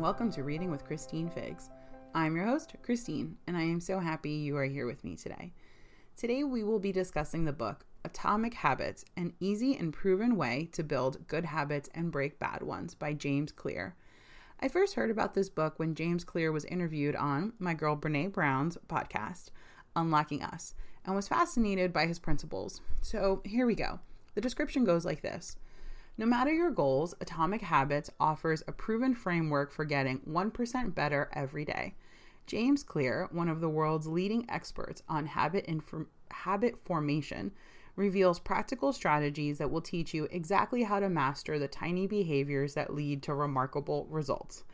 welcome to Reading with Christine Figs. I'm your host, Christine, and I am so happy you are here with me today. Today we will be discussing the book Atomic Habits An Easy and Proven Way to Build Good Habits and Break Bad Ones by James Clear. I first heard about this book when James Clear was interviewed on my girl Brene Brown's podcast, Unlocking Us, and was fascinated by his principles. So here we go. The description goes like this no matter your goals, Atomic Habits offers a proven framework for getting 1% better every day. James Clear, one of the world's leading experts on habit, habit formation, reveals practical strategies that will teach you exactly how to master the tiny behaviors that lead to remarkable results.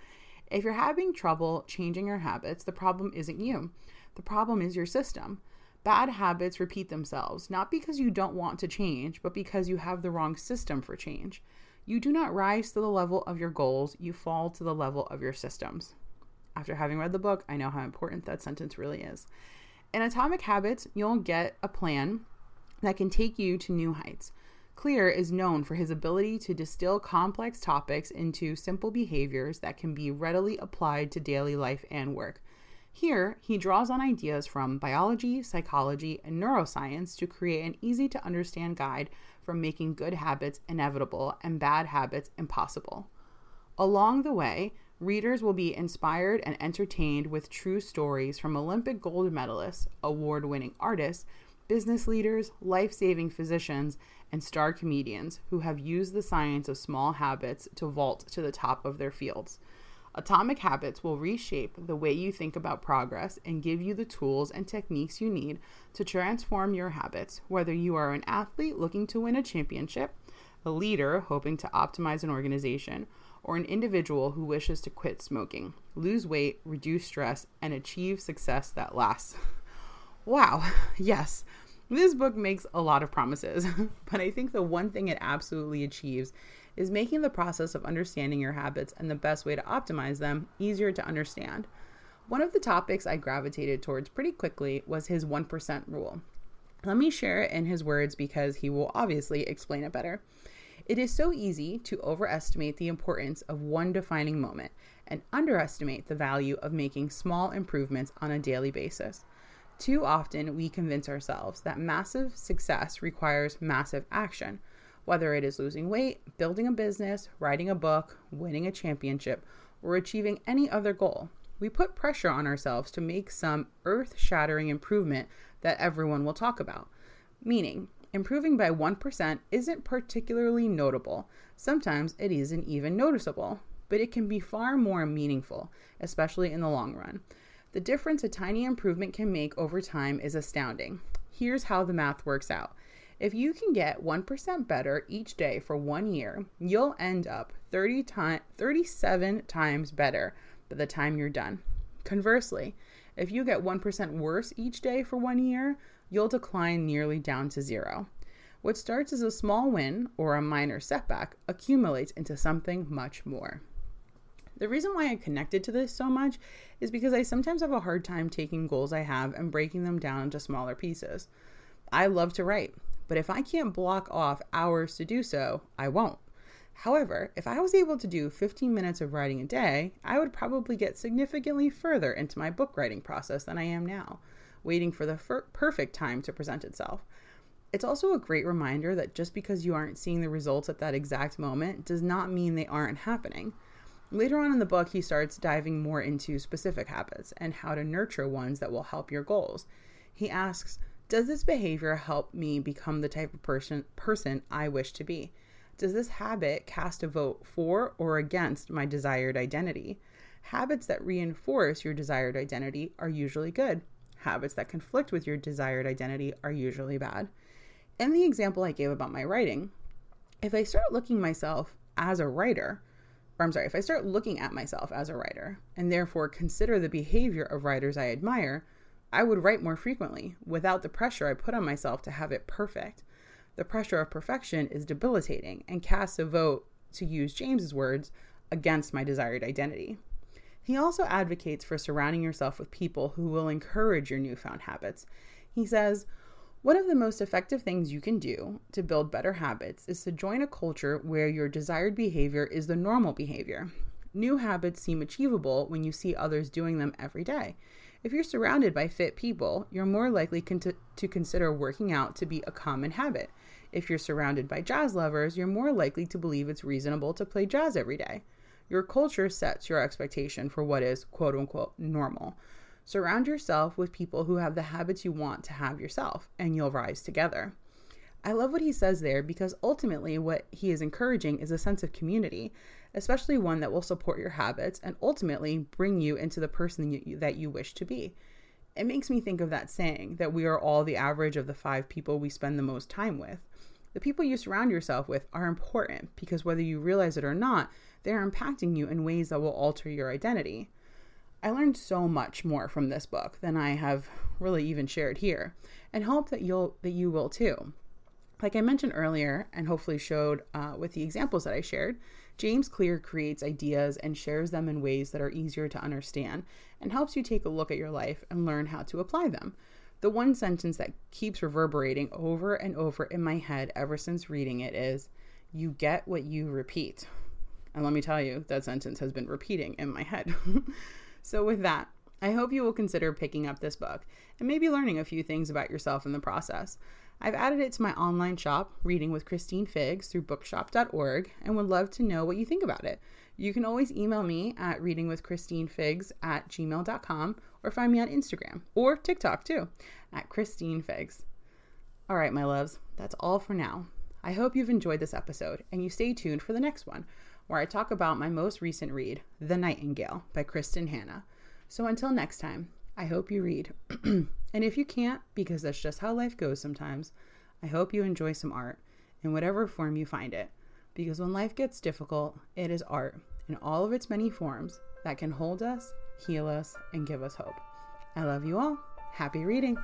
If you're having trouble changing your habits, the problem isn't you. The problem is your system. Bad habits repeat themselves, not because you don't want to change, but because you have the wrong system for change. You do not rise to the level of your goals, you fall to the level of your systems. After having read the book, I know how important that sentence really is. In Atomic Habits, you'll get a plan that can take you to new heights. Clear is known for his ability to distill complex topics into simple behaviors that can be readily applied to daily life and work. Here, he draws on ideas from biology, psychology, and neuroscience to create an easy to understand guide for making good habits inevitable and bad habits impossible. Along the way, readers will be inspired and entertained with true stories from Olympic gold medalists, award winning artists, business leaders, life saving physicians, and star comedians who have used the science of small habits to vault to the top of their fields. Atomic Habits will reshape the way you think about progress and give you the tools and techniques you need to transform your habits, whether you are an athlete looking to win a championship, a leader hoping to optimize an organization, or an individual who wishes to quit smoking, lose weight, reduce stress, and achieve success that lasts. wow, yes, this book makes a lot of promises, but I think the one thing it absolutely achieves is making the process of understanding your habits and the best way to optimize them easier to understand. One of the topics I gravitated towards pretty quickly was his 1% rule. Let me share it in his words because he will obviously explain it better. It is so easy to overestimate the importance of one defining moment and underestimate the value of making small improvements on a daily basis. Too often, we convince ourselves that massive success requires massive action, whether it is losing weight, building a business, writing a book, winning a championship, or achieving any other goal. We put pressure on ourselves to make some earth shattering improvement that everyone will talk about. Meaning, improving by 1% isn't particularly notable. Sometimes it isn't even noticeable, but it can be far more meaningful, especially in the long run. The difference a tiny improvement can make over time is astounding. Here's how the math works out if you can get 1% better each day for one year, you'll end up 30 time, 37 times better by the time you're done. Conversely, if you get 1% worse each day for one year, you'll decline nearly down to zero. What starts as a small win or a minor setback accumulates into something much more. The reason why I connected to this so much is because I sometimes have a hard time taking goals I have and breaking them down into smaller pieces. I love to write. But if I can't block off hours to do so, I won't. However, if I was able to do 15 minutes of writing a day, I would probably get significantly further into my book writing process than I am now, waiting for the perfect time to present itself. It's also a great reminder that just because you aren't seeing the results at that exact moment does not mean they aren't happening. Later on in the book, he starts diving more into specific habits and how to nurture ones that will help your goals. He asks, does this behavior help me become the type of person person I wish to be? Does this habit cast a vote for or against my desired identity? Habits that reinforce your desired identity are usually good. Habits that conflict with your desired identity are usually bad. In the example I gave about my writing, if I start looking myself as a writer, or I'm sorry, if I start looking at myself as a writer and therefore consider the behavior of writers I admire, I would write more frequently without the pressure I put on myself to have it perfect. The pressure of perfection is debilitating and casts a vote, to use James's words, against my desired identity. He also advocates for surrounding yourself with people who will encourage your newfound habits. He says, one of the most effective things you can do to build better habits is to join a culture where your desired behavior is the normal behavior. New habits seem achievable when you see others doing them every day. If you're surrounded by fit people, you're more likely con- to consider working out to be a common habit. If you're surrounded by jazz lovers, you're more likely to believe it's reasonable to play jazz every day. Your culture sets your expectation for what is quote unquote normal. Surround yourself with people who have the habits you want to have yourself, and you'll rise together. I love what he says there because ultimately what he is encouraging is a sense of community, especially one that will support your habits and ultimately bring you into the person you, that you wish to be. It makes me think of that saying that we are all the average of the five people we spend the most time with. The people you surround yourself with are important because whether you realize it or not, they are impacting you in ways that will alter your identity. I learned so much more from this book than I have really even shared here, and hope that you'll that you will too. Like I mentioned earlier, and hopefully showed uh, with the examples that I shared, James Clear creates ideas and shares them in ways that are easier to understand and helps you take a look at your life and learn how to apply them. The one sentence that keeps reverberating over and over in my head ever since reading it is, You get what you repeat. And let me tell you, that sentence has been repeating in my head. so, with that, I hope you will consider picking up this book and maybe learning a few things about yourself in the process. I've added it to my online shop, Reading with Christine Figs, through bookshop.org, and would love to know what you think about it. You can always email me at readingwithchristinefigs at gmail.com or find me on Instagram or TikTok too at Christine Figs. All right, my loves, that's all for now. I hope you've enjoyed this episode and you stay tuned for the next one, where I talk about my most recent read, The Nightingale by Kristin Hannah. So until next time, I hope you read. and if you can't, because that's just how life goes sometimes, I hope you enjoy some art in whatever form you find it. Because when life gets difficult, it is art in all of its many forms that can hold us, heal us, and give us hope. I love you all. Happy reading.